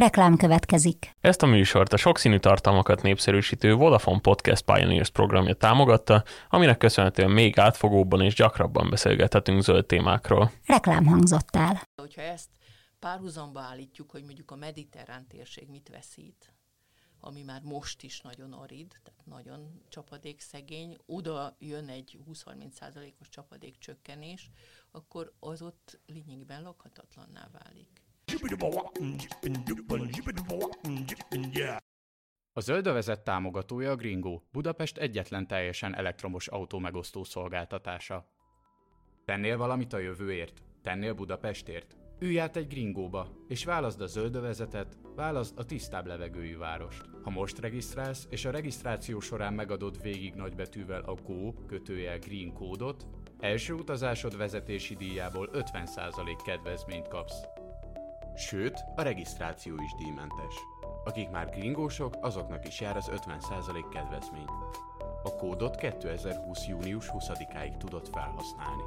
Reklám következik. Ezt a műsort a sokszínű tartalmakat népszerűsítő Vodafone Podcast Pioneers programja támogatta, aminek köszönhetően még átfogóbban és gyakrabban beszélgethetünk zöld témákról. Reklám hangzott el. Hogyha ezt párhuzamba állítjuk, hogy mondjuk a mediterrán térség mit veszít, ami már most is nagyon arid, tehát nagyon csapadékszegény, oda jön egy 20-30 százalékos csapadékcsökkenés, akkor az ott lényegben lakhatatlanná válik. A zöldövezet támogatója a Gringo, Budapest egyetlen teljesen elektromos autó megosztó szolgáltatása. Tennél valamit a jövőért? Tennél Budapestért? Ülj át egy gringóba, és válaszd a zöldövezetet, válaszd a tisztább levegőjű várost. Ha most regisztrálsz, és a regisztráció során megadod végig nagybetűvel a GO kötőjel Green kódot, első utazásod vezetési díjából 50% kedvezményt kapsz. Sőt, a regisztráció is díjmentes. Akik már gringósok, azoknak is jár az 50% kedvezmény. A kódot 2020. június 20-áig tudod felhasználni.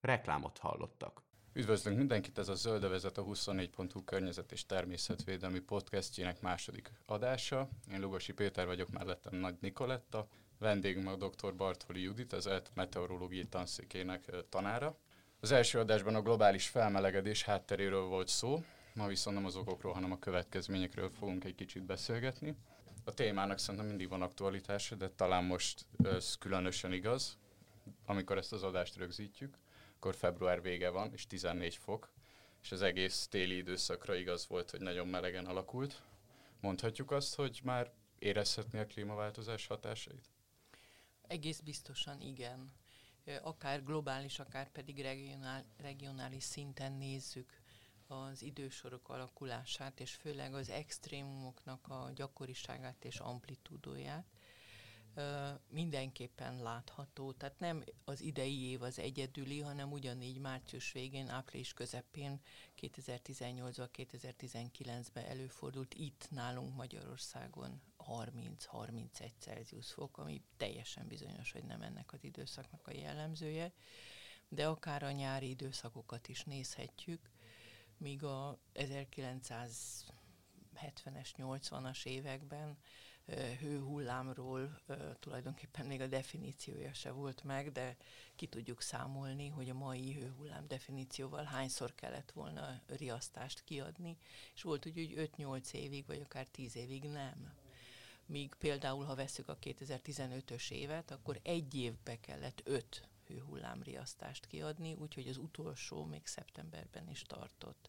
Reklámot hallottak. Üdvözlünk mindenkit, ez a Zöldövezet a 24.hu környezet és természetvédelmi podcastjének második adása. Én Lugosi Péter vagyok, mellettem Nagy Nikoletta, vendégünk a dr. Bartoli Judit, az ELT meteorológiai tanszékének tanára. Az első adásban a globális felmelegedés hátteréről volt szó, ma viszont nem az okokról, hanem a következményekről fogunk egy kicsit beszélgetni. A témának szerintem mindig van aktualitása, de talán most ez különösen igaz, amikor ezt az adást rögzítjük, akkor február vége van, és 14 fok, és az egész téli időszakra igaz volt, hogy nagyon melegen alakult. Mondhatjuk azt, hogy már érezhetni a klímaváltozás hatásait? Egész biztosan igen akár globális, akár pedig regionál, regionális szinten nézzük az idősorok alakulását, és főleg az extrémumoknak a gyakoriságát és amplitúdóját, mindenképpen látható. Tehát nem az idei év az egyedüli, hanem ugyanígy március végén, április közepén 2018-ban, 2019-ben előfordult itt nálunk Magyarországon 30-31 Celsius fok, ami teljesen bizonyos, hogy nem ennek az időszaknak a jellemzője, de akár a nyári időszakokat is nézhetjük, míg a 1970-es, 80-as években hőhullámról tulajdonképpen még a definíciója se volt meg, de ki tudjuk számolni, hogy a mai hőhullám definícióval hányszor kellett volna riasztást kiadni, és volt úgy, hogy 5-8 évig, vagy akár 10 évig nem. Míg például, ha veszük a 2015-ös évet, akkor egy évbe kellett 5 hőhullámriasztást kiadni, úgyhogy az utolsó még szeptemberben is tartott.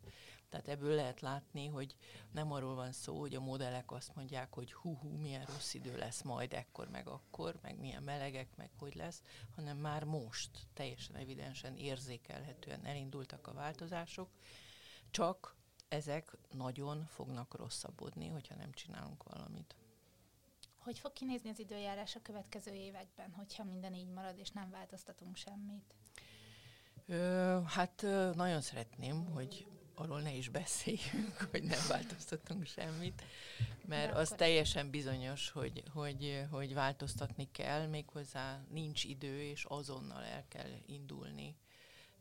Tehát ebből lehet látni, hogy nem arról van szó, hogy a modellek azt mondják, hogy hú-hú, milyen rossz idő lesz majd ekkor, meg akkor, meg milyen melegek, meg hogy lesz, hanem már most teljesen evidensen érzékelhetően elindultak a változások, csak ezek nagyon fognak rosszabbodni, hogyha nem csinálunk valamit. Hogy fog kinézni az időjárás a következő években, hogyha minden így marad, és nem változtatunk semmit? Ö, hát nagyon szeretném, hogy arról ne is beszéljünk, hogy nem változtatunk semmit, mert az teljesen bizonyos, hogy, hogy, hogy változtatni kell, méghozzá nincs idő, és azonnal el kell indulni,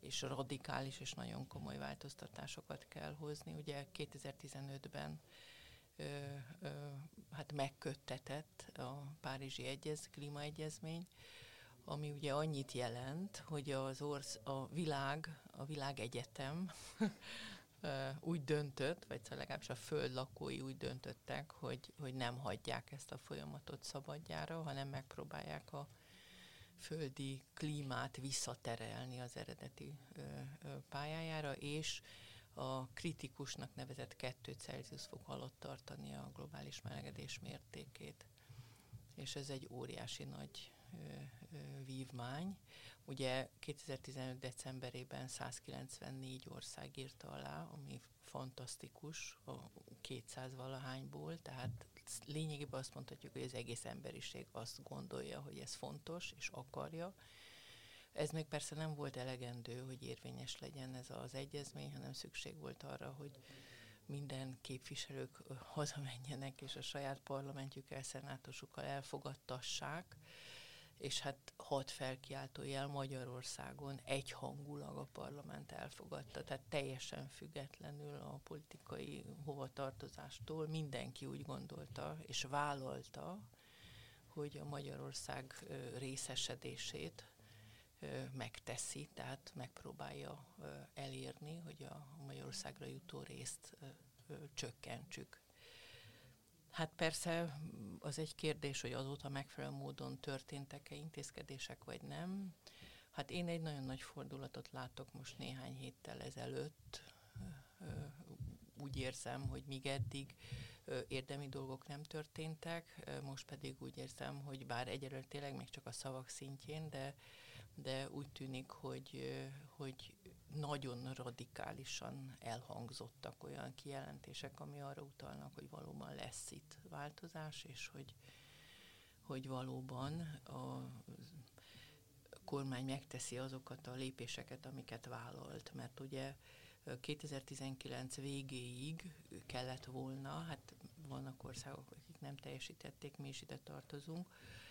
és radikális és nagyon komoly változtatásokat kell hozni. Ugye 2015-ben ö, ö, hát megköttetett a Párizsi Egyez, klímaegyezmény, ami ugye annyit jelent, hogy az orsz, a világ, a világegyetem úgy döntött, vagy szóval legalábbis a föld lakói úgy döntöttek, hogy, hogy nem hagyják ezt a folyamatot szabadjára, hanem megpróbálják a földi klímát visszaterelni az eredeti ö, ö, pályájára, és a kritikusnak nevezett 2 Celsius fok alatt tartani a globális melegedés mértékét. És ez egy óriási nagy vívmány. Ugye 2015. decemberében 194 ország írta alá, ami fantasztikus a 200 valahányból, tehát lényegében azt mondhatjuk, hogy az egész emberiség azt gondolja, hogy ez fontos, és akarja. Ez még persze nem volt elegendő, hogy érvényes legyen ez az egyezmény, hanem szükség volt arra, hogy minden képviselők hazamenjenek, és a saját parlamentjükkel, szenátusukkal elfogadtassák, és hát hat felkiáltójel Magyarországon egyhangulag a parlament elfogadta, tehát teljesen függetlenül a politikai hovatartozástól mindenki úgy gondolta és vállalta, hogy a Magyarország részesedését megteszi, tehát megpróbálja elérni, hogy a Magyarországra jutó részt csökkentsük. Hát persze az egy kérdés, hogy azóta megfelelő módon történtek-e intézkedések, vagy nem. Hát én egy nagyon nagy fordulatot látok most néhány héttel ezelőtt. Úgy érzem, hogy míg eddig érdemi dolgok nem történtek, most pedig úgy érzem, hogy bár egyelőre tényleg még csak a szavak szintjén, de, de úgy tűnik, hogy, hogy nagyon radikálisan elhangzottak olyan kijelentések, ami arra utalnak, hogy valóban lesz itt változás, és hogy, hogy valóban a kormány megteszi azokat a lépéseket, amiket vállalt. Mert ugye 2019 végéig kellett volna, hát vannak országok, akik nem teljesítették, mi is ide tartozunk,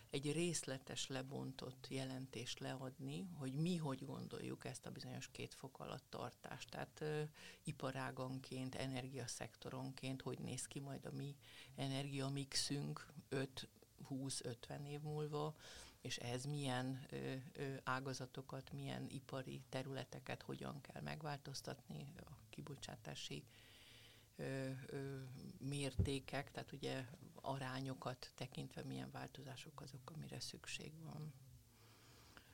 egy részletes lebontott jelentést leadni, hogy mi hogy gondoljuk ezt a bizonyos két fok alatt tartást. Tehát ö, iparáganként, energiaszektoronként, hogy néz ki majd a mi energiamixünk 5-20-50 év múlva, és ez milyen ö, ö, ágazatokat, milyen ipari területeket hogyan kell megváltoztatni a kibocsátási ö, ö, mértékek, tehát ugye arányokat tekintve milyen változások azok, amire szükség van.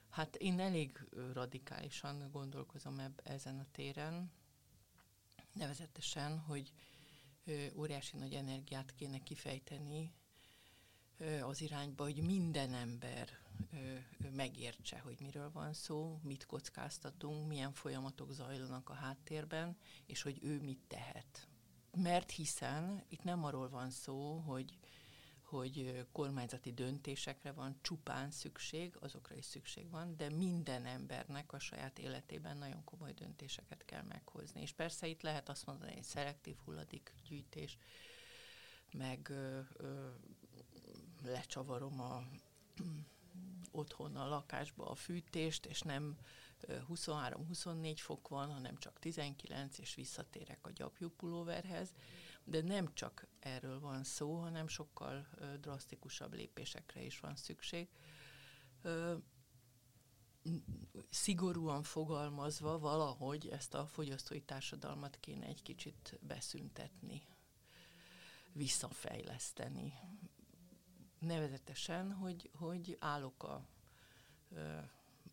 Hát én elég radikálisan gondolkozom eb- ezen a téren, nevezetesen, hogy ö, óriási nagy energiát kéne kifejteni ö, az irányba, hogy minden ember ö, megértse, hogy miről van szó, mit kockáztatunk, milyen folyamatok zajlanak a háttérben, és hogy ő mit tehet mert hiszen itt nem arról van szó, hogy hogy kormányzati döntésekre van csupán szükség, azokra is szükség van, de minden embernek a saját életében nagyon komoly döntéseket kell meghozni. És persze itt lehet azt mondani, hogy szelektív hulladékgyűjtés, meg ö, ö, lecsavarom a otthon a lakásba a fűtést, és nem 23-24 fok van, hanem csak 19, és visszatérek a gyapjú pulóverhez. De nem csak erről van szó, hanem sokkal drasztikusabb lépésekre is van szükség. Szigorúan fogalmazva valahogy ezt a fogyasztói társadalmat kéne egy kicsit beszüntetni, visszafejleszteni. Nevezetesen, hogy, hogy állok a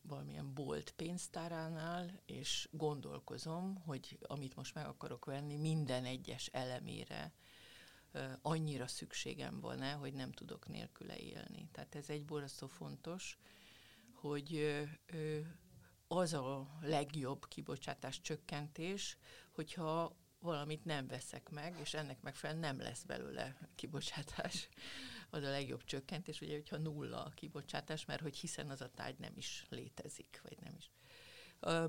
valamilyen bolt pénztáránál, és gondolkozom, hogy amit most meg akarok venni, minden egyes elemére annyira szükségem van-e, hogy nem tudok nélküle élni. Tehát ez egy borzasztó fontos, hogy az a legjobb kibocsátás csökkentés, hogyha valamit nem veszek meg, és ennek megfelelően nem lesz belőle kibocsátás. Az a legjobb csökkentés, ugye, hogyha nulla a kibocsátás, mert hogy hiszen az a tárgy nem is létezik, vagy nem is.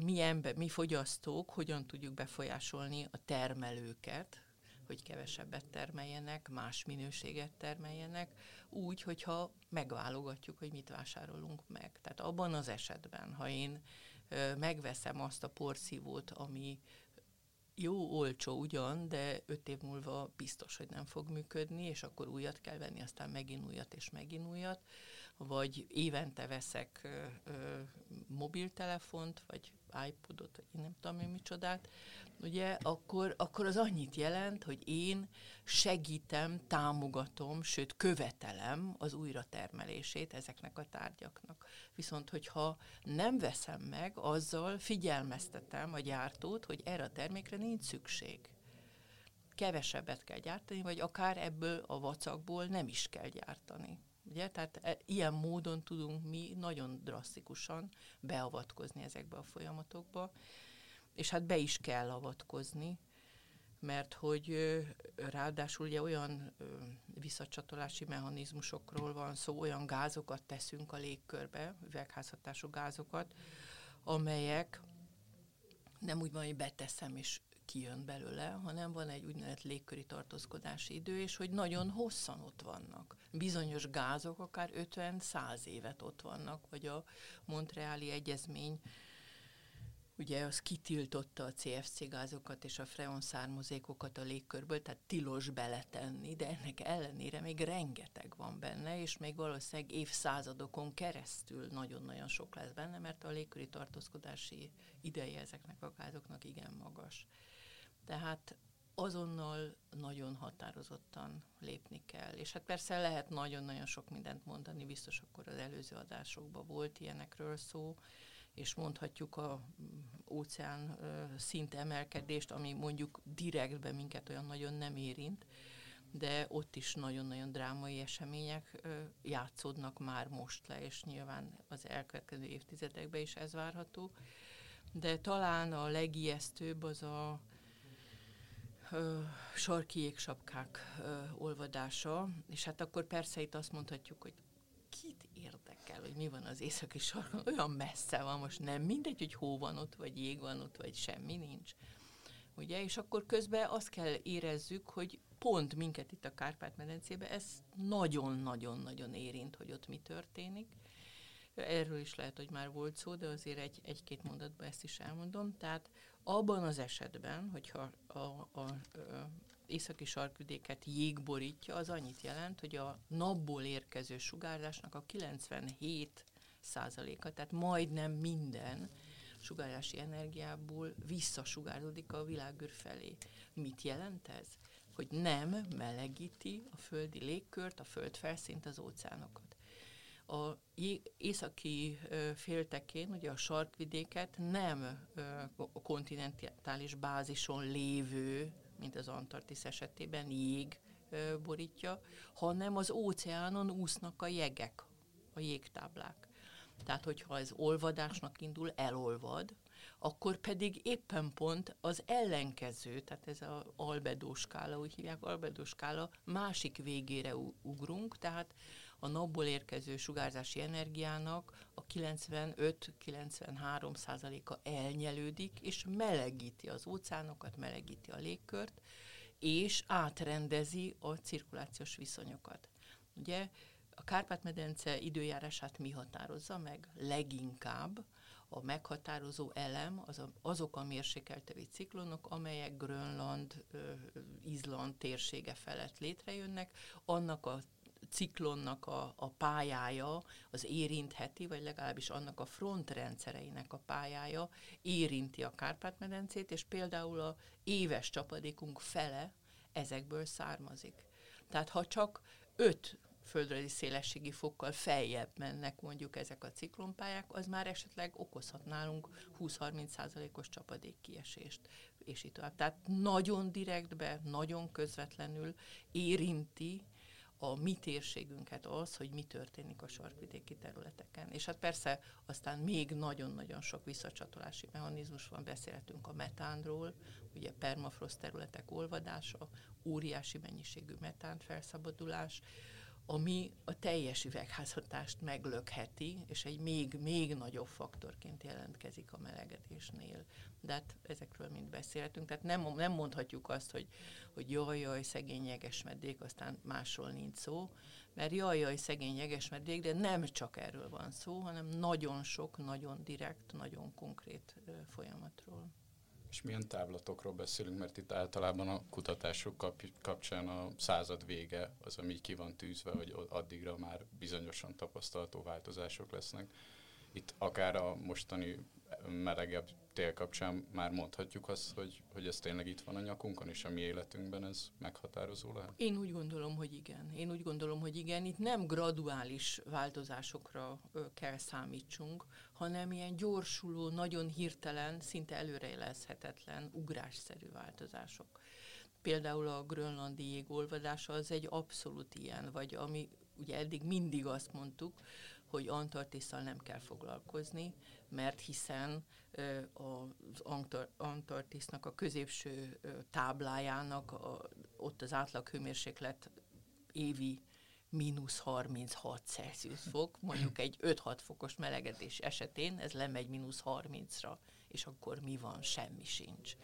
Mi ember, mi fogyasztók hogyan tudjuk befolyásolni a termelőket, hogy kevesebbet termeljenek, más minőséget termeljenek, úgy, hogyha megválogatjuk, hogy mit vásárolunk meg. Tehát abban az esetben, ha én megveszem azt a porszívót, ami jó, olcsó ugyan, de öt év múlva biztos, hogy nem fog működni, és akkor újat kell venni, aztán megint újat és megint újat, vagy évente veszek ö, ö, mobiltelefont, vagy iPodot, vagy én nem tudom én micsodát, ugye, akkor, akkor az annyit jelent, hogy én segítem, támogatom, sőt követelem az újratermelését ezeknek a tárgyaknak. Viszont, hogyha nem veszem meg, azzal figyelmeztetem a gyártót, hogy erre a termékre nincs szükség. Kevesebbet kell gyártani, vagy akár ebből a vacakból nem is kell gyártani. Ugye? Tehát e, ilyen módon tudunk mi nagyon drasztikusan beavatkozni ezekbe a folyamatokba, és hát be is kell avatkozni, mert hogy ráadásul ugye olyan visszacsatolási mechanizmusokról van szó, olyan gázokat teszünk a légkörbe, üvegházhatású gázokat, amelyek nem úgy van, hogy beteszem és kijön belőle, hanem van egy úgynevezett légköri tartózkodási idő, és hogy nagyon hosszan ott vannak. Bizonyos gázok akár 50-100 évet ott vannak, vagy a Montreali Egyezmény ugye az kitiltotta a CFC gázokat és a freon származékokat a légkörből, tehát tilos beletenni, de ennek ellenére még rengeteg van benne, és még valószínűleg évszázadokon keresztül nagyon-nagyon sok lesz benne, mert a légköri tartózkodási ideje ezeknek a gázoknak igen magas. Tehát azonnal nagyon határozottan lépni kell. És hát persze lehet nagyon-nagyon sok mindent mondani, biztos akkor az előző adásokban volt ilyenekről szó, és mondhatjuk a mm, óceán szint emelkedést, ami mondjuk direktben minket olyan nagyon nem érint, de ott is nagyon-nagyon drámai események játszódnak már most le, és nyilván az elkövetkező évtizedekben is ez várható. De talán a legijesztőbb az a ö, sarki jégsapkák ö, olvadása, és hát akkor persze itt azt mondhatjuk, hogy kit érdekel, hogy mi van az északi sarkon, olyan messze van, most nem mindegy, hogy hó van ott, vagy jég van ott, vagy semmi nincs. Ugye, és akkor közben azt kell érezzük, hogy pont minket itt a Kárpát-medencébe ez nagyon-nagyon-nagyon érint, hogy ott mi történik. Erről is lehet, hogy már volt szó, de azért egy, egy-két mondatban ezt is elmondom. Tehát abban az esetben, hogyha a, a, a, északi sarkvidéket jég borítja, az annyit jelent, hogy a napból érkező sugárzásnak a 97 százaléka, tehát majdnem minden sugárzási energiából visszasugárzodik a világűr felé. Mit jelent ez? Hogy nem melegíti a földi légkört, a föld felszínt, az óceánokat. A északi féltekén, ugye a sarkvidéket nem kontinentális bázison lévő mint az Antarktisz esetében jég borítja, hanem az óceánon úsznak a jegek, a jégtáblák. Tehát, hogyha ez olvadásnak indul, elolvad, akkor pedig éppen pont az ellenkező, tehát ez az albedóskála, úgy hívják albedóskála, másik végére ugrunk, tehát a napból érkező sugárzási energiának a 95-93 százaléka elnyelődik, és melegíti az óceánokat, melegíti a légkört, és átrendezi a cirkulációs viszonyokat. Ugye a Kárpát-medence időjárását mi határozza meg? Leginkább a meghatározó elem az a, azok a mérsékeltevi ciklonok, amelyek Grönland, Izland térsége felett létrejönnek, annak a ciklonnak a, a pályája az érintheti, vagy legalábbis annak a frontrendszereinek a pályája érinti a Kárpát-medencét, és például a éves csapadékunk fele ezekből származik. Tehát ha csak öt földrajzi szélességi fokkal feljebb mennek mondjuk ezek a ciklonpályák, az már esetleg okozhat nálunk 20-30 százalékos csapadékkiesést, és így tovább. Tehát nagyon direktbe, nagyon közvetlenül érinti a mi térségünket az, hogy mi történik a sarkvidéki területeken. És hát persze aztán még nagyon-nagyon sok visszacsatolási mechanizmus van, beszélhetünk a metánról, ugye permafrost területek olvadása, óriási mennyiségű metán felszabadulás, ami a teljes üvegházhatást meglökheti, és egy még, még nagyobb faktorként jelentkezik a melegedésnél. De hát ezekről mind beszélhetünk, tehát nem, nem mondhatjuk azt, hogy, hogy jaj, jaj, szegény jegesmedvék, aztán másról nincs szó, mert jaj, jaj, szegény jegesmedvék, de nem csak erről van szó, hanem nagyon sok, nagyon direkt, nagyon konkrét folyamatról. És milyen távlatokról beszélünk, mert itt általában a kutatások kap, kapcsán a század vége az, ami ki van tűzve, hogy addigra már bizonyosan tapasztalható változások lesznek. Itt akár a mostani melegebb tél kapcsán már mondhatjuk azt, hogy, hogy ez tényleg itt van a nyakunkon, és a mi életünkben ez meghatározó lehet? Én úgy gondolom, hogy igen. Én úgy gondolom, hogy igen. Itt nem graduális változásokra kell számítsunk, hanem ilyen gyorsuló, nagyon hirtelen, szinte előrejelezhetetlen, ugrásszerű változások. Például a grönlandi jégolvadása az egy abszolút ilyen, vagy ami ugye eddig mindig azt mondtuk, hogy Antarktisszal nem kell foglalkozni, mert hiszen az Antarktisznak a középső táblájának a, ott az átlag hőmérséklet évi mínusz 36 Celsius fok, mondjuk egy 5-6 fokos melegedés esetén ez lemegy mínusz 30-ra, és akkor mi van? Semmi sincs.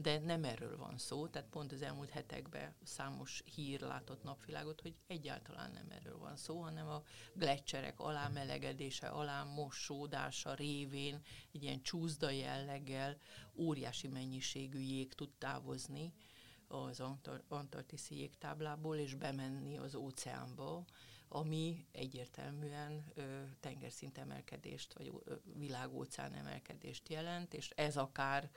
De nem erről van szó, tehát pont az elmúlt hetekben számos hír látott napvilágot, hogy egyáltalán nem erről van szó, hanem a gletszerek alámelegedése, alámosódása révén egy ilyen csúszda jelleggel óriási mennyiségű jég tud távozni az antarktiszi jégtáblából, és bemenni az óceánba, ami egyértelműen ö, tengerszint emelkedést, vagy ö, világóceán emelkedést jelent, és ez akár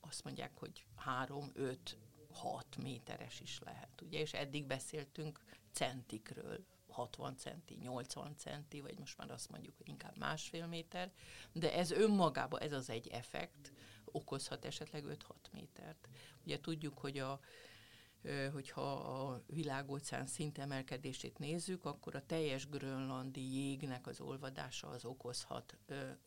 azt mondják, hogy 3, 5, 6 méteres is lehet, ugye, és eddig beszéltünk centikről, 60 centi, 80 centi, vagy most már azt mondjuk, hogy inkább másfél méter, de ez önmagában, ez az egy effekt, okozhat esetleg 5-6 métert. Ugye tudjuk, hogy a, hogyha a világóceán szintemelkedését nézzük, akkor a teljes grönlandi jégnek az olvadása az okozhat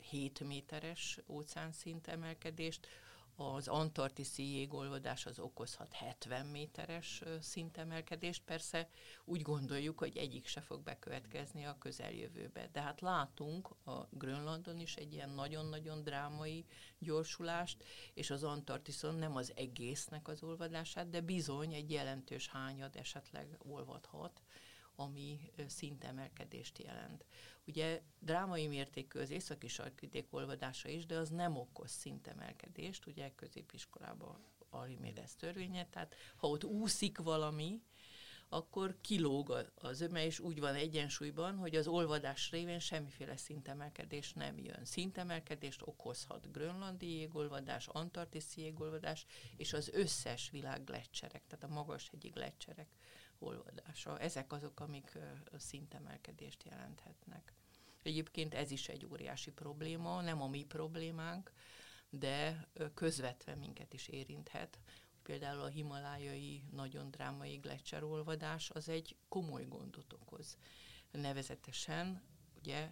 7 méteres óceán szintemelkedést, az antarktiszi jégolvadás az okozhat 70 méteres szintemelkedést. Persze úgy gondoljuk, hogy egyik se fog bekövetkezni a közeljövőbe. De hát látunk a Grönlandon is egy ilyen nagyon-nagyon drámai gyorsulást, és az Antarktiszon nem az egésznek az olvadását, de bizony egy jelentős hányad esetleg olvadhat ami szintemelkedést jelent. Ugye drámai mértékű az északi sarkvidék olvadása is, de az nem okoz szintemelkedést, ugye középiskolában Archimedes törvénye, tehát ha ott úszik valami, akkor kilóg az öme, és úgy van egyensúlyban, hogy az olvadás révén semmiféle szintemelkedés nem jön. Szintemelkedést okozhat grönlandi jégolvadás, antarktiszi jégolvadás, és az összes világ lecserek, tehát a magas hegyi olvadása. Ezek azok, amik szintemelkedést jelenthetnek. Egyébként ez is egy óriási probléma, nem a mi problémánk, de közvetve minket is érinthet. Például a himalájai nagyon drámai gletszerolvadás az egy komoly gondot okoz. Nevezetesen ugye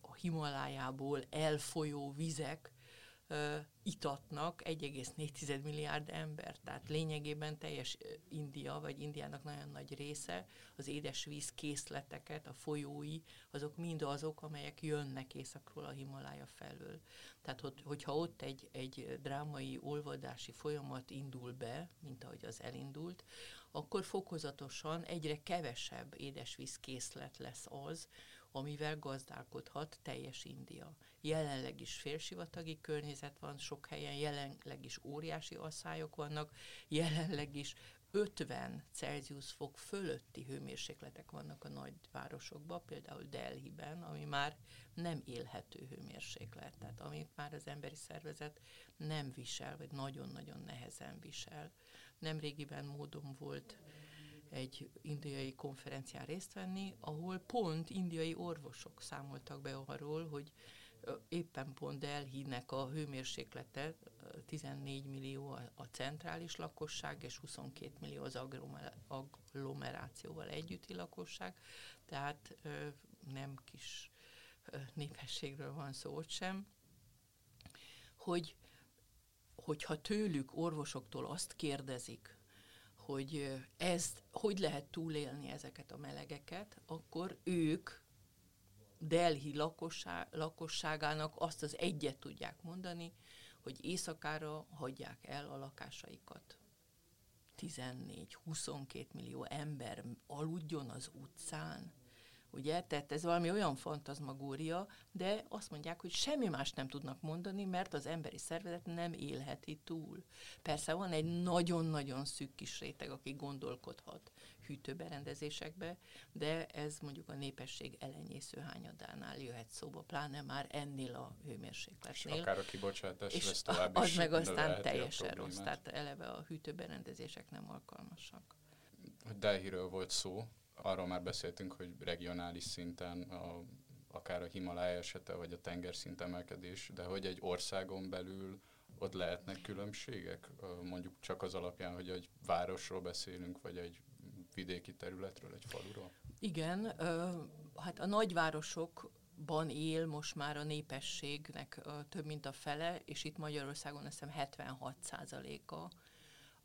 a Himalájából elfolyó vizek itatnak 1,4 milliárd ember. Tehát lényegében teljes India, vagy Indiának nagyon nagy része az édesvíz készleteket, a folyói, azok mind azok, amelyek jönnek északról a Himalája felől. Tehát, hogyha ott egy, egy drámai olvadási folyamat indul be, mint ahogy az elindult, akkor fokozatosan egyre kevesebb édesvíz készlet lesz az, amivel gazdálkodhat teljes India. Jelenleg is félsivatagi környezet van, sok helyen jelenleg is óriási asszályok vannak, jelenleg is 50 Celsius fok fölötti hőmérsékletek vannak a nagyvárosokban, például Delhiben, ami már nem élhető hőmérséklet, tehát amit már az emberi szervezet nem visel, vagy nagyon-nagyon nehezen visel. Nemrégiben módom volt egy indiai konferencián részt venni, ahol pont indiai orvosok számoltak be arról, hogy éppen pont Delhi-nek a hőmérséklete 14 millió a centrális lakosság, és 22 millió az agglomerációval együtti lakosság, tehát nem kis népességről van szó ott sem, hogy hogyha tőlük, orvosoktól azt kérdezik, hogy ezt, hogy lehet túlélni ezeket a melegeket, akkor ők Delhi lakossá, lakosságának azt az egyet tudják mondani, hogy éjszakára hagyják el a lakásaikat. 14-22 millió ember aludjon az utcán, ugye? Tehát ez valami olyan fantazmagória, de azt mondják, hogy semmi más nem tudnak mondani, mert az emberi szervezet nem élheti túl. Persze van egy nagyon-nagyon szűk kis réteg, aki gondolkodhat hűtőberendezésekbe, de ez mondjuk a népesség elenyésző hányadánál jöhet szóba, pláne már ennél a hőmérsékletnél. És akár a kibocsátás és lesz tovább az is meg aztán teljesen rossz, tehát eleve a hűtőberendezések nem alkalmasak. Delhiről volt szó, arról már beszéltünk, hogy regionális szinten a, akár a Himalája esete, vagy a tengerszint emelkedés, de hogy egy országon belül ott lehetnek különbségek, mondjuk csak az alapján, hogy egy városról beszélünk, vagy egy vidéki területről, egy faluról? Igen, hát a nagyvárosokban él most már a népességnek több mint a fele, és itt Magyarországon azt hiszem 76 százaléka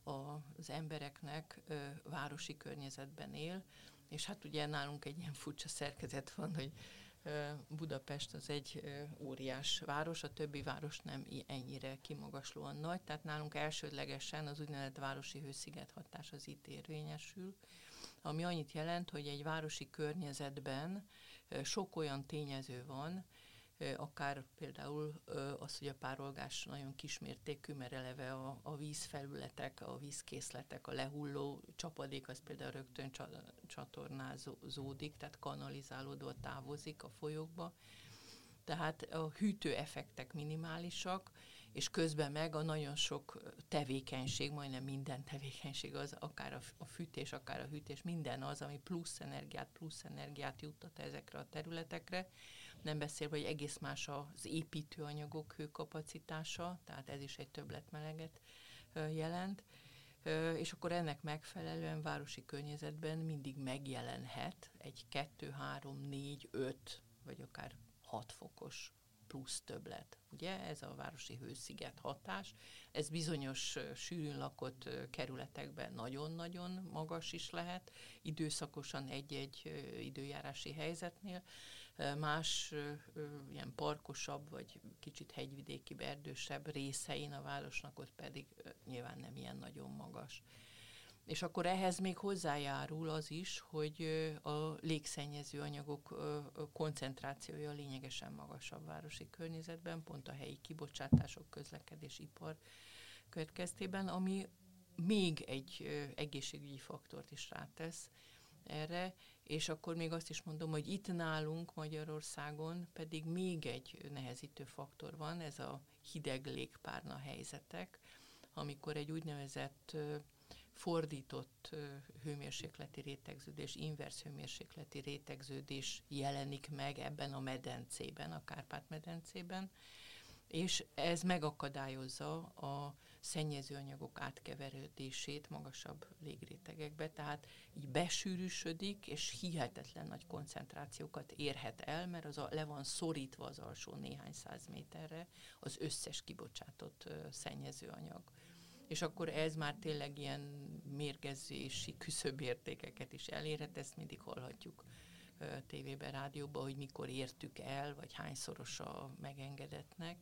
az embereknek városi környezetben él, és hát ugye nálunk egy ilyen furcsa szerkezet van, hogy Budapest az egy óriás város, a többi város nem ennyire kimagaslóan nagy, tehát nálunk elsődlegesen az úgynevezett városi hősziget hatás az itt érvényesül, ami annyit jelent, hogy egy városi környezetben sok olyan tényező van, akár például az, hogy a párolgás nagyon kismértékű, mert eleve a, a vízfelületek, a vízkészletek, a lehulló csapadék az például rögtön csatornázódik, tehát kanalizálódva távozik a folyókba. Tehát a hűtő effektek minimálisak, és közben meg a nagyon sok tevékenység, majdnem minden tevékenység az, akár a fűtés, akár a hűtés, minden az, ami plusz energiát, plusz energiát juttat ezekre a területekre, nem beszélve, hogy egész más az építőanyagok hőkapacitása, tehát ez is egy többletmeleget jelent, és akkor ennek megfelelően városi környezetben mindig megjelenhet egy 2, 3, 4, 5 vagy akár 6 fokos plusz többlet. Ugye ez a városi hősziget hatás. Ez bizonyos sűrűn lakott kerületekben nagyon-nagyon magas is lehet, időszakosan egy-egy időjárási helyzetnél. Más ilyen parkosabb, vagy kicsit hegyvidéki, erdősebb részein a városnak ott pedig nyilván nem ilyen nagyon magas. És akkor ehhez még hozzájárul az is, hogy a légszennyező anyagok koncentrációja lényegesen magasabb városi környezetben, pont a helyi kibocsátások, közlekedés, ipar következtében, ami még egy egészségügyi faktort is rátesz erre, és akkor még azt is mondom, hogy itt nálunk Magyarországon pedig még egy nehezítő faktor van, ez a hideg légpárna helyzetek, amikor egy úgynevezett fordított hőmérsékleti rétegződés, inverse hőmérsékleti rétegződés jelenik meg ebben a medencében, a Kárpát-medencében, és ez megakadályozza a szennyezőanyagok átkeverődését magasabb légrétegekbe, tehát így besűrűsödik, és hihetetlen nagy koncentrációkat érhet el, mert az a, le van szorítva az alsó néhány száz méterre az összes kibocsátott szennyezőanyag. És akkor ez már tényleg ilyen mérgezési küszöbértékeket is elérhet, ezt mindig hallhatjuk tévében, rádióban, hogy mikor értük el, vagy hányszoros a megengedetnek,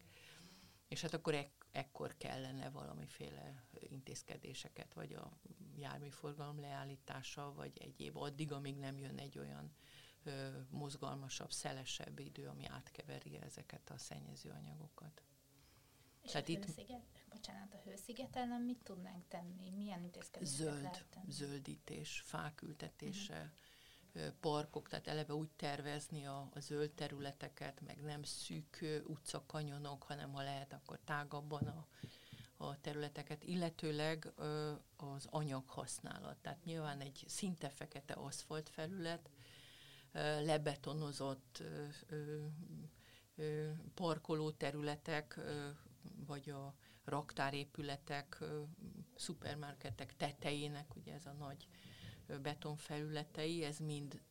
és hát akkor ek- ekkor kellene valamiféle intézkedéseket, vagy a járműforgalom leállítása, vagy egyéb, addig, amíg nem jön egy olyan ö, mozgalmasabb, szelesebb idő, ami átkeveri ezeket a szennyező anyagokat. És Tehát a itt hősziget, bocsánat, a hősziget ellen mit tudnánk tenni? Milyen intézkedéseket Zöld, lehet tenni? zöldítés, fák ültetése, uh-huh. Parkok, tehát eleve úgy tervezni a, a zöld területeket, meg nem szűk utcakanyonok, hanem ha lehet, akkor tágabban a, a területeket, illetőleg az anyaghasználat. Tehát nyilván egy szinte fekete aszfalt felület, lebetonozott parkoló területek, vagy a raktárépületek, szupermarketek tetejének, ugye ez a nagy betonfelületei, ez mind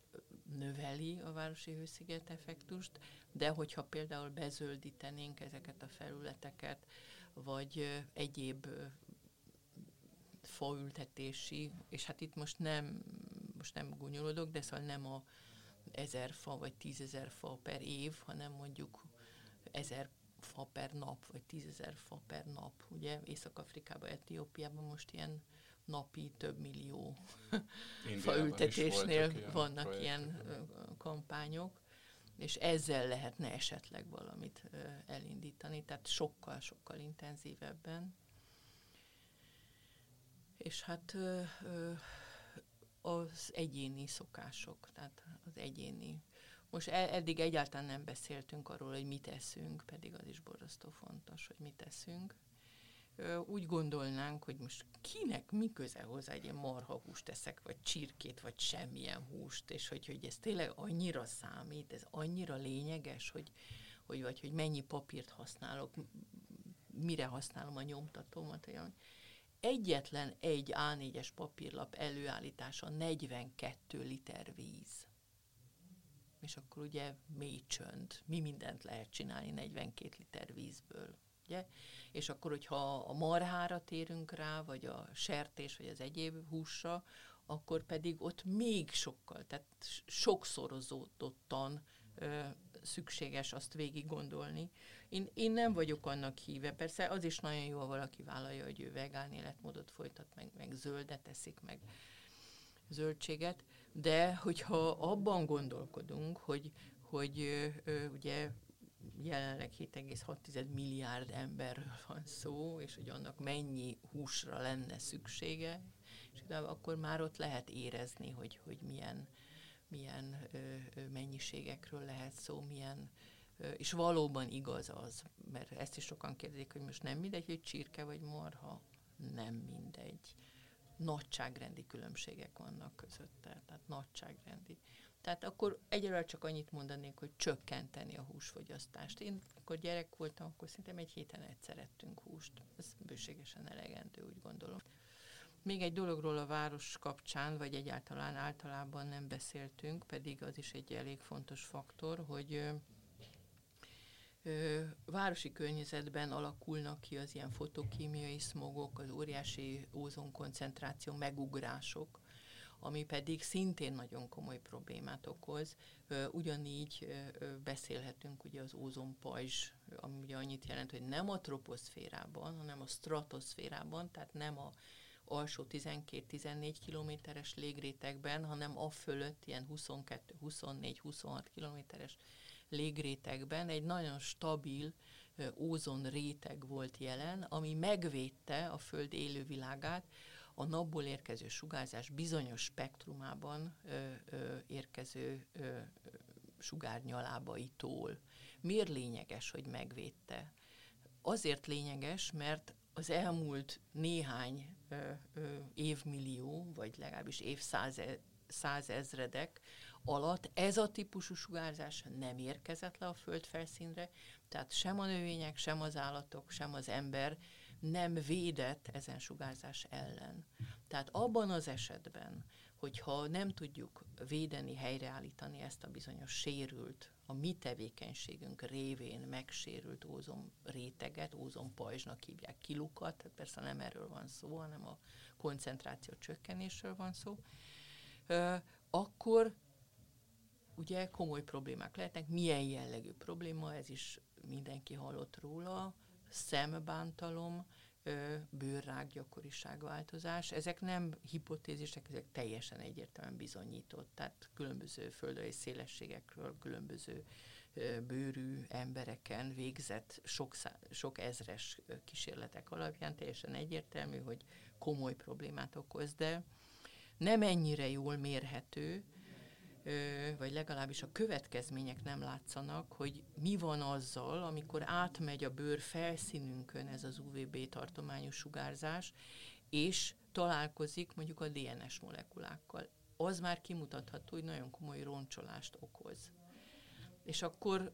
növeli a városi hősziget effektust, de hogyha például bezöldítenénk ezeket a felületeket, vagy egyéb faültetési, és hát itt most nem, most nem gúnyolódok, de szóval nem a ezer fa vagy tízezer fa per év, hanem mondjuk ezer fa per nap, vagy tízezer fa per nap. Ugye Észak-Afrikában, Etiópiában most ilyen napi több millió faültetésnél ilyen vannak projektek. ilyen kampányok, és ezzel lehetne esetleg valamit elindítani, tehát sokkal-sokkal intenzívebben. És hát az egyéni szokások, tehát az egyéni most e- eddig egyáltalán nem beszéltünk arról, hogy mit eszünk, pedig az is borzasztó fontos, hogy mit eszünk. Úgy gondolnánk, hogy most kinek mi köze hozzá egy ilyen marhahúst eszek, vagy csirkét, vagy semmilyen húst, és hogy, hogy ez tényleg annyira számít, ez annyira lényeges, hogy, hogy vagy hogy mennyi papírt használok, mire használom a nyomtatómat, olyan. Egyetlen egy A4-es papírlap előállítása 42 liter víz és akkor ugye mély csönd, mi mindent lehet csinálni 42 liter vízből. Ugye? És akkor, hogyha a marhára térünk rá, vagy a sertés, vagy az egyéb húsra, akkor pedig ott még sokkal, tehát sokszorozódottan ö, szükséges azt végig gondolni. Én, én nem vagyok annak híve. Persze az is nagyon jó, ha valaki vállalja, hogy ő vegán életmódot folytat, meg, meg zöldet eszik, meg zöldséget, de hogyha abban gondolkodunk, hogy, hogy ö, ö, ugye jelenleg 7,6 milliárd emberről van szó, és hogy annak mennyi húsra lenne szüksége, és akkor már ott lehet érezni, hogy, hogy milyen, milyen ö, mennyiségekről lehet szó, milyen és valóban igaz az, mert ezt is sokan kérdezik, hogy most nem mindegy, hogy csirke vagy marha, nem mindegy. Nagyságrendi különbségek vannak közötte, tehát nagyságrendi. Tehát akkor egyelőre csak annyit mondanék, hogy csökkenteni a húsfogyasztást. Én akkor gyerek voltam, akkor szerintem egy héten egyszer ettünk húst. Ez bőségesen elegendő, úgy gondolom. Még egy dologról a város kapcsán, vagy egyáltalán általában nem beszéltünk, pedig az is egy elég fontos faktor, hogy városi környezetben alakulnak ki az ilyen fotokémiai szmogok, az óriási ózonkoncentráció megugrások, ami pedig szintén nagyon komoly problémát okoz. Ugyanígy beszélhetünk ugye az ózonpajzs, ami ugye annyit jelent, hogy nem a troposzférában, hanem a stratoszférában, tehát nem a alsó 12-14 kilométeres légrétegben, hanem a fölött ilyen 22-24-26 kilométeres légrétegben egy nagyon stabil ózon réteg volt jelen, ami megvédte a Föld élővilágát a napból érkező sugárzás bizonyos spektrumában ö, ö, érkező ö, sugárnyalábaitól. Miért lényeges, hogy megvédte? Azért lényeges, mert az elmúlt néhány ö, ö, évmillió, vagy legalábbis évszázezredek alatt ez a típusú sugárzás nem érkezett le a föld felszínre, tehát sem a növények, sem az állatok, sem az ember nem védett ezen sugárzás ellen. Tehát abban az esetben, hogyha nem tudjuk védeni, helyreállítani ezt a bizonyos sérült, a mi tevékenységünk révén megsérült ózon réteget, ózon pajzsnak hívják kilukat, tehát persze nem erről van szó, hanem a koncentráció csökkenésről van szó, akkor ugye komoly problémák lehetnek. Milyen jellegű probléma, ez is mindenki hallott róla, szembántalom, bőrrák gyakoriságváltozás. Ezek nem hipotézisek, ezek teljesen egyértelműen bizonyított. Tehát különböző földrajzi szélességekről, különböző bőrű embereken végzett sok, szá- sok ezres kísérletek alapján teljesen egyértelmű, hogy komoly problémát okoz, de nem ennyire jól mérhető, vagy legalábbis a következmények nem látszanak, hogy mi van azzal, amikor átmegy a bőr felszínünkön ez az UVB tartományú sugárzás, és találkozik mondjuk a DNS molekulákkal. Az már kimutatható, hogy nagyon komoly roncsolást okoz. És akkor,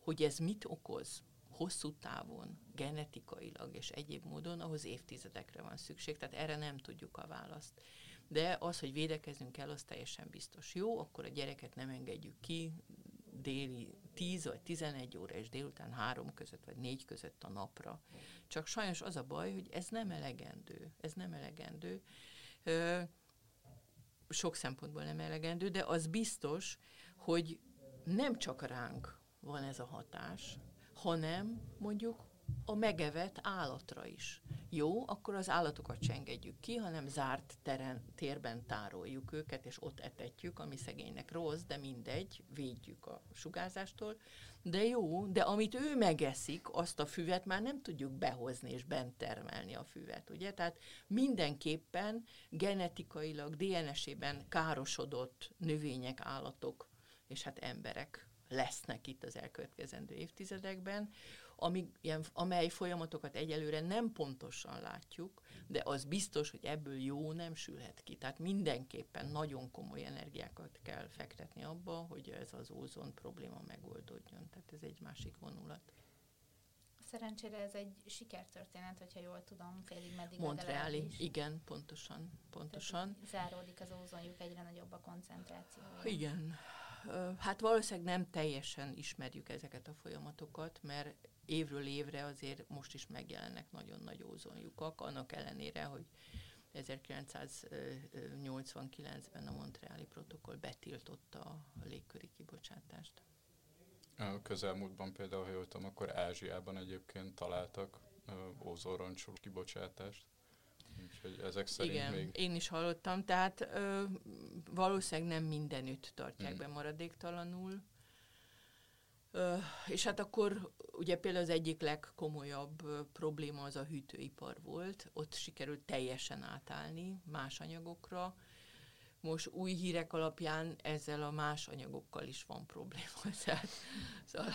hogy ez mit okoz? hosszú távon, genetikailag és egyéb módon, ahhoz évtizedekre van szükség, tehát erre nem tudjuk a választ de az, hogy védekeznünk kell, az teljesen biztos. Jó, akkor a gyereket nem engedjük ki déli 10 vagy 11 óra és délután 3 között vagy 4 között a napra. Csak sajnos az a baj, hogy ez nem elegendő. Ez nem elegendő. Ö, sok szempontból nem elegendő, de az biztos, hogy nem csak ránk van ez a hatás, hanem mondjuk a megevett állatra is. Jó, akkor az állatokat se engedjük ki, hanem zárt teren, térben tároljuk őket, és ott etetjük, ami szegénynek rossz, de mindegy, védjük a sugárzástól. De jó, de amit ő megeszik, azt a füvet már nem tudjuk behozni és bent termelni a füvet, ugye? Tehát mindenképpen genetikailag, DNS-ében károsodott növények, állatok és hát emberek lesznek itt az elkövetkezendő évtizedekben, ami, ilyen, amely folyamatokat egyelőre nem pontosan látjuk, de az biztos, hogy ebből jó nem sülhet ki. Tehát mindenképpen nagyon komoly energiákat kell fektetni abba, hogy ez az ózon probléma megoldódjon. Tehát ez egy másik vonulat. Szerencsére ez egy sikertörténet, hogyha jól tudom, félig meddig Montreali, igen, pontosan, pontosan. Tehát záródik az ózonjuk, egyre nagyobb a koncentráció. Igen. Hát valószínűleg nem teljesen ismerjük ezeket a folyamatokat, mert évről évre azért most is megjelennek nagyon nagy ózonjukak, annak ellenére, hogy 1989-ben a Montreali protokoll betiltotta a légköri kibocsátást. A közelmúltban például, ha jól tudom, akkor Ázsiában egyébként találtak ózóroncsoló kibocsátást. Úgyhogy ezek szerint Igen, még... én is hallottam, tehát ö, valószínűleg nem mindenütt tartják hmm. be maradéktalanul. Ö, és hát akkor ugye például az egyik legkomolyabb ö, probléma az a hűtőipar volt, ott sikerült teljesen átállni más anyagokra, most új hírek alapján ezzel a más anyagokkal is van probléma. Tehát szóval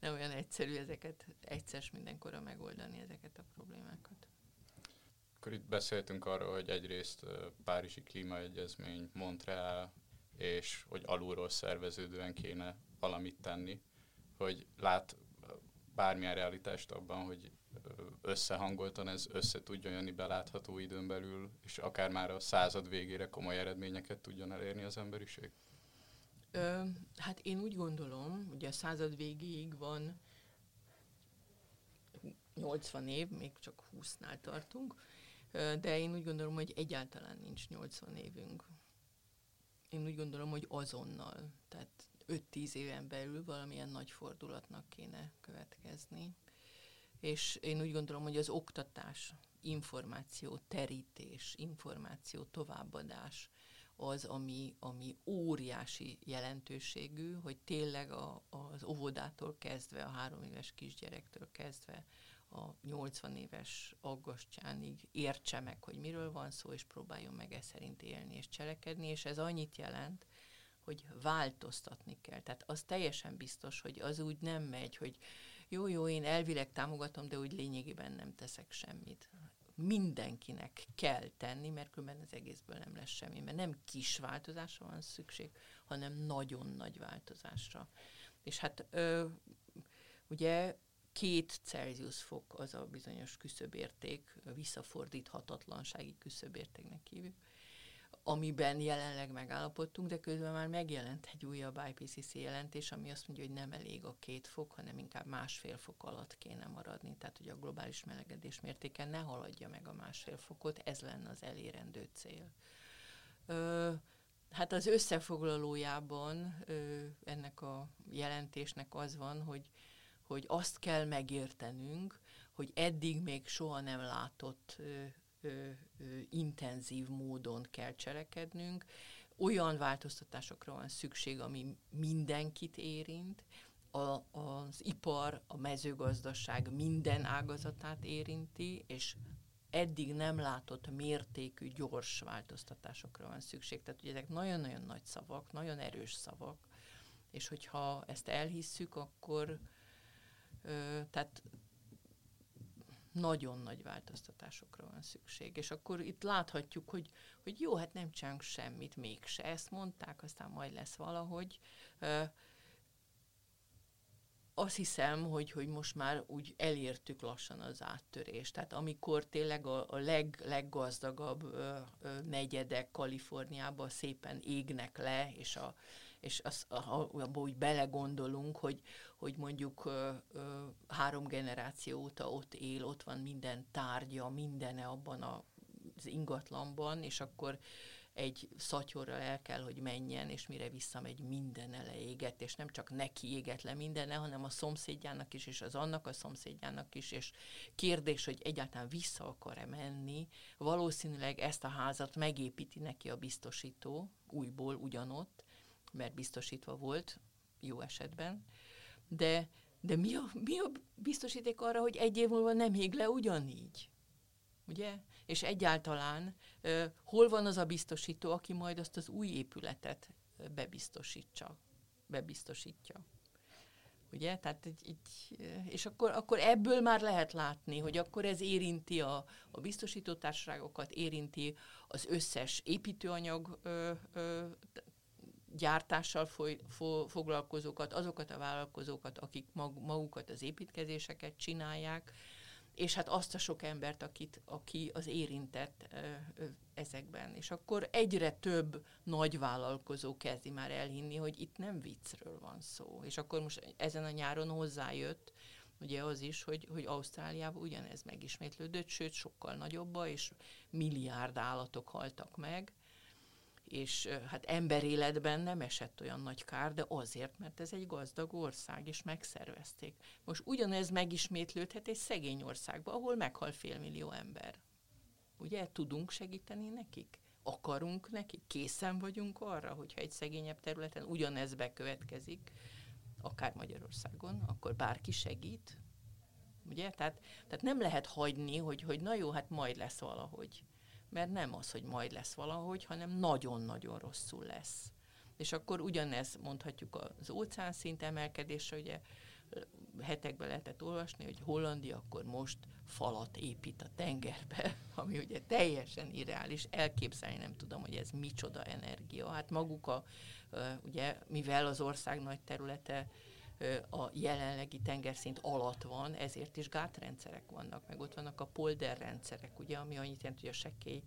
nem olyan egyszerű ezeket egyszer mindenkorra megoldani ezeket a problémákat. Akkor itt beszéltünk arról, hogy egyrészt Párizsi Klímaegyezmény, Montreal, és hogy alulról szerveződően kéne valamit tenni, hogy lát bármilyen realitást abban, hogy összehangoltan ez össze tudjon jönni belátható időn belül, és akár már a század végére komoly eredményeket tudjon elérni az emberiség? Ö, hát én úgy gondolom, ugye a század végéig van 80 év, még csak 20-nál tartunk, de én úgy gondolom, hogy egyáltalán nincs 80 évünk. Én úgy gondolom, hogy azonnal, tehát 5-10 éven belül valamilyen nagy fordulatnak kéne következni. És én úgy gondolom, hogy az oktatás, információ, terítés, információ, továbbadás az, ami, ami óriási jelentőségű, hogy tényleg a, az óvodától kezdve, a három éves kisgyerektől kezdve a 80 éves aggastyánig értse meg, hogy miről van szó, és próbáljon meg e szerint élni és cselekedni, és ez annyit jelent, hogy változtatni kell. Tehát az teljesen biztos, hogy az úgy nem megy, hogy jó, jó, én elvileg támogatom, de úgy lényegében nem teszek semmit. Mindenkinek kell tenni, mert különben az egészből nem lesz semmi, mert nem kis változásra van szükség, hanem nagyon nagy változásra. És hát ö, ugye két Celsius fok az a bizonyos küszöbérték, visszafordíthatatlansági küszöbértéknek hívjuk, amiben jelenleg megállapodtunk, de közben már megjelent egy újabb IPCC jelentés, ami azt mondja, hogy nem elég a két fok, hanem inkább másfél fok alatt kéne maradni, tehát hogy a globális melegedés mértéke ne haladja meg a másfél fokot, ez lenne az elérendő cél. Ö, hát az összefoglalójában ö, ennek a jelentésnek az van, hogy hogy azt kell megértenünk, hogy eddig még soha nem látott ö, ö, ö, intenzív módon kell cselekednünk. Olyan változtatásokra van szükség, ami mindenkit érint, a, az ipar, a mezőgazdaság minden ágazatát érinti, és eddig nem látott mértékű, gyors változtatásokra van szükség. Tehát ugye ezek nagyon-nagyon nagy szavak, nagyon erős szavak, és hogyha ezt elhisszük, akkor, tehát nagyon nagy változtatásokra van szükség. És akkor itt láthatjuk, hogy, hogy jó, hát nem csinálunk semmit, mégse ezt mondták, aztán majd lesz valahogy. Azt hiszem, hogy, hogy most már úgy elértük lassan az áttörést. Tehát amikor tényleg a, a leg, leggazdagabb ö, ö, negyedek Kaliforniában szépen égnek le, és a, és az, abba úgy belegondolunk, hogy, hogy mondjuk ö, ö, három generáció óta ott él, ott van minden tárgya, mindene abban a, az ingatlanban, és akkor egy szatyorral el kell, hogy menjen, és mire visszamegy, minden eleégett, és nem csak neki égett le mindenne, hanem a szomszédjának is, és az annak a szomszédjának is, és kérdés, hogy egyáltalán vissza akar-e menni, valószínűleg ezt a házat megépíti neki a biztosító, újból ugyanott, mert biztosítva volt, jó esetben, de, de mi, a, mi a biztosíték arra, hogy egy év múlva nem ég le ugyanígy? Ugye? És egyáltalán uh, hol van az a biztosító, aki majd azt az új épületet bebiztosítsa, bebiztosítja? Ugye? Tehát egy, egy, és akkor, akkor ebből már lehet látni, hogy akkor ez érinti a, a biztosítótársaságokat, érinti az összes építőanyag ö, ö, gyártással foly, fo, foglalkozókat, azokat a vállalkozókat, akik mag, magukat az építkezéseket csinálják, és hát azt a sok embert, akit, aki az érintett ezekben. És akkor egyre több nagy vállalkozó kezdi már elhinni, hogy itt nem viccről van szó. És akkor most ezen a nyáron hozzájött, ugye az is, hogy, hogy Ausztráliában ugyanez megismétlődött, sőt sokkal nagyobba, és milliárd állatok haltak meg, és hát emberéletben nem esett olyan nagy kár, de azért, mert ez egy gazdag ország, és megszervezték. Most ugyanez megismétlődhet egy szegény országba, ahol meghal félmillió ember. Ugye tudunk segíteni nekik? Akarunk nekik? Készen vagyunk arra, hogyha egy szegényebb területen ugyanez bekövetkezik, akár Magyarországon, akkor bárki segít? Ugye? Tehát, tehát nem lehet hagyni, hogy, hogy na jó, hát majd lesz valahogy mert nem az, hogy majd lesz valahogy, hanem nagyon-nagyon rosszul lesz. És akkor ugyanez mondhatjuk az óceán szint emelkedésre, ugye hetekben lehetett olvasni, hogy Hollandia akkor most falat épít a tengerbe, ami ugye teljesen irreális, elképzelni nem tudom, hogy ez micsoda energia. Hát maguk a, ugye, mivel az ország nagy területe a jelenlegi tengerszint alatt van, ezért is gátrendszerek vannak, meg ott vannak a polderrendszerek, ugye, ami annyit jelent, hogy a sekkély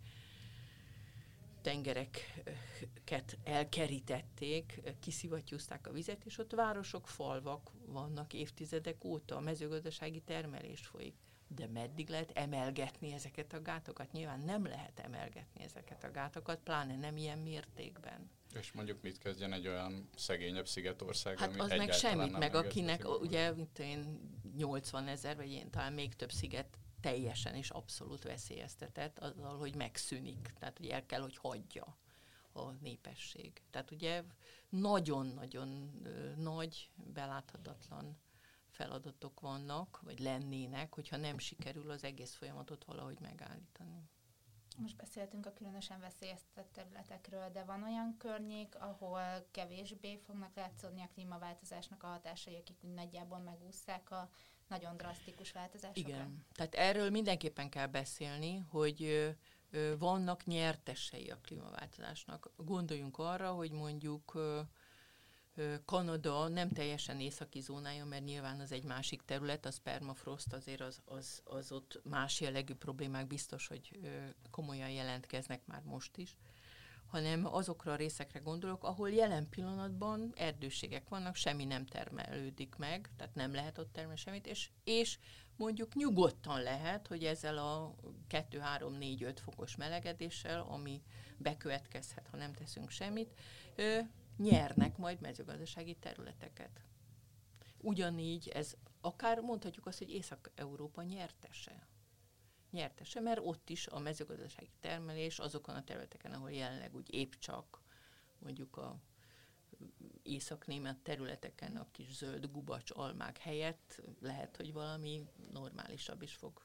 tengereket elkerítették, kiszivattyúzták a vizet, és ott városok, falvak vannak évtizedek óta, a mezőgazdasági termelés folyik. De meddig lehet emelgetni ezeket a gátokat? Nyilván nem lehet emelgetni ezeket a gátokat, pláne nem ilyen mértékben. És mondjuk mit kezdjen egy olyan szegényebb szigetország, hát ami az meg semmit, meg akinek ugye, mint én 80 ezer, vagy én talán még több sziget teljesen és abszolút veszélyeztetett azzal, hogy megszűnik. Tehát, hogy el kell, hogy hagyja a népesség. Tehát ugye nagyon-nagyon nagy, beláthatatlan feladatok vannak, vagy lennének, hogyha nem sikerül az egész folyamatot valahogy megállítani. Most beszéltünk a különösen veszélyeztetett területekről, de van olyan környék, ahol kevésbé fognak látszódni a klímaváltozásnak a hatásai, akik nagyjából megúszszák a nagyon drasztikus változásokat? Igen, tehát erről mindenképpen kell beszélni, hogy vannak nyertesei a klímaváltozásnak. Gondoljunk arra, hogy mondjuk Kanada nem teljesen északi zónája, mert nyilván az egy másik terület, az permafrost, azért az, az, az ott más jellegű problémák biztos, hogy komolyan jelentkeznek már most is hanem azokra a részekre gondolok, ahol jelen pillanatban erdőségek vannak, semmi nem termelődik meg, tehát nem lehet ott termelni semmit, és, és mondjuk nyugodtan lehet, hogy ezzel a 2-3-4-5 fokos melegedéssel, ami bekövetkezhet, ha nem teszünk semmit, nyernek majd mezőgazdasági területeket. Ugyanígy ez akár mondhatjuk azt, hogy Észak-Európa nyertese. Nyertese, mert ott is a mezőgazdasági termelés azokon a területeken, ahol jelenleg úgy épp csak mondjuk a észak-német területeken a kis zöld gubacs almák helyett lehet, hogy valami normálisabb is fog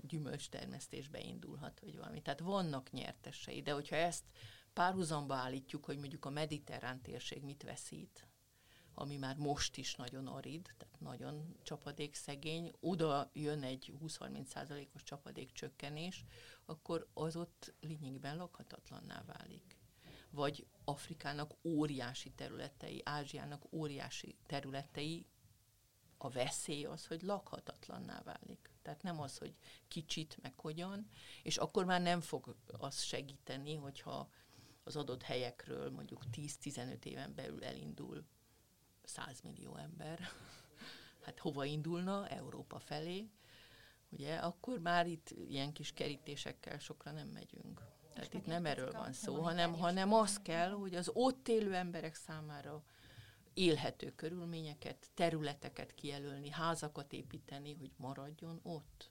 gyümölcstermesztésbe indulhat, vagy valami. Tehát vannak nyertesei, de hogyha ezt párhuzamba állítjuk, hogy mondjuk a mediterrán térség mit veszít, ami már most is nagyon arid, tehát nagyon csapadékszegény, oda jön egy 20-30 százalékos csapadék csökkenés, akkor az ott lényegében lakhatatlanná válik. Vagy Afrikának óriási területei, Ázsiának óriási területei, a veszély az, hogy lakhatatlanná válik. Tehát nem az, hogy kicsit, meg hogyan, és akkor már nem fog az segíteni, hogyha az adott helyekről mondjuk 10-15 éven belül elindul 100 millió ember, hát hova indulna? Európa felé, ugye, akkor már itt ilyen kis kerítésekkel sokra nem megyünk. Tehát itt nem erről van szó, hanem, hanem az kell, hogy az ott élő emberek számára élhető körülményeket, területeket kijelölni, házakat építeni, hogy maradjon ott.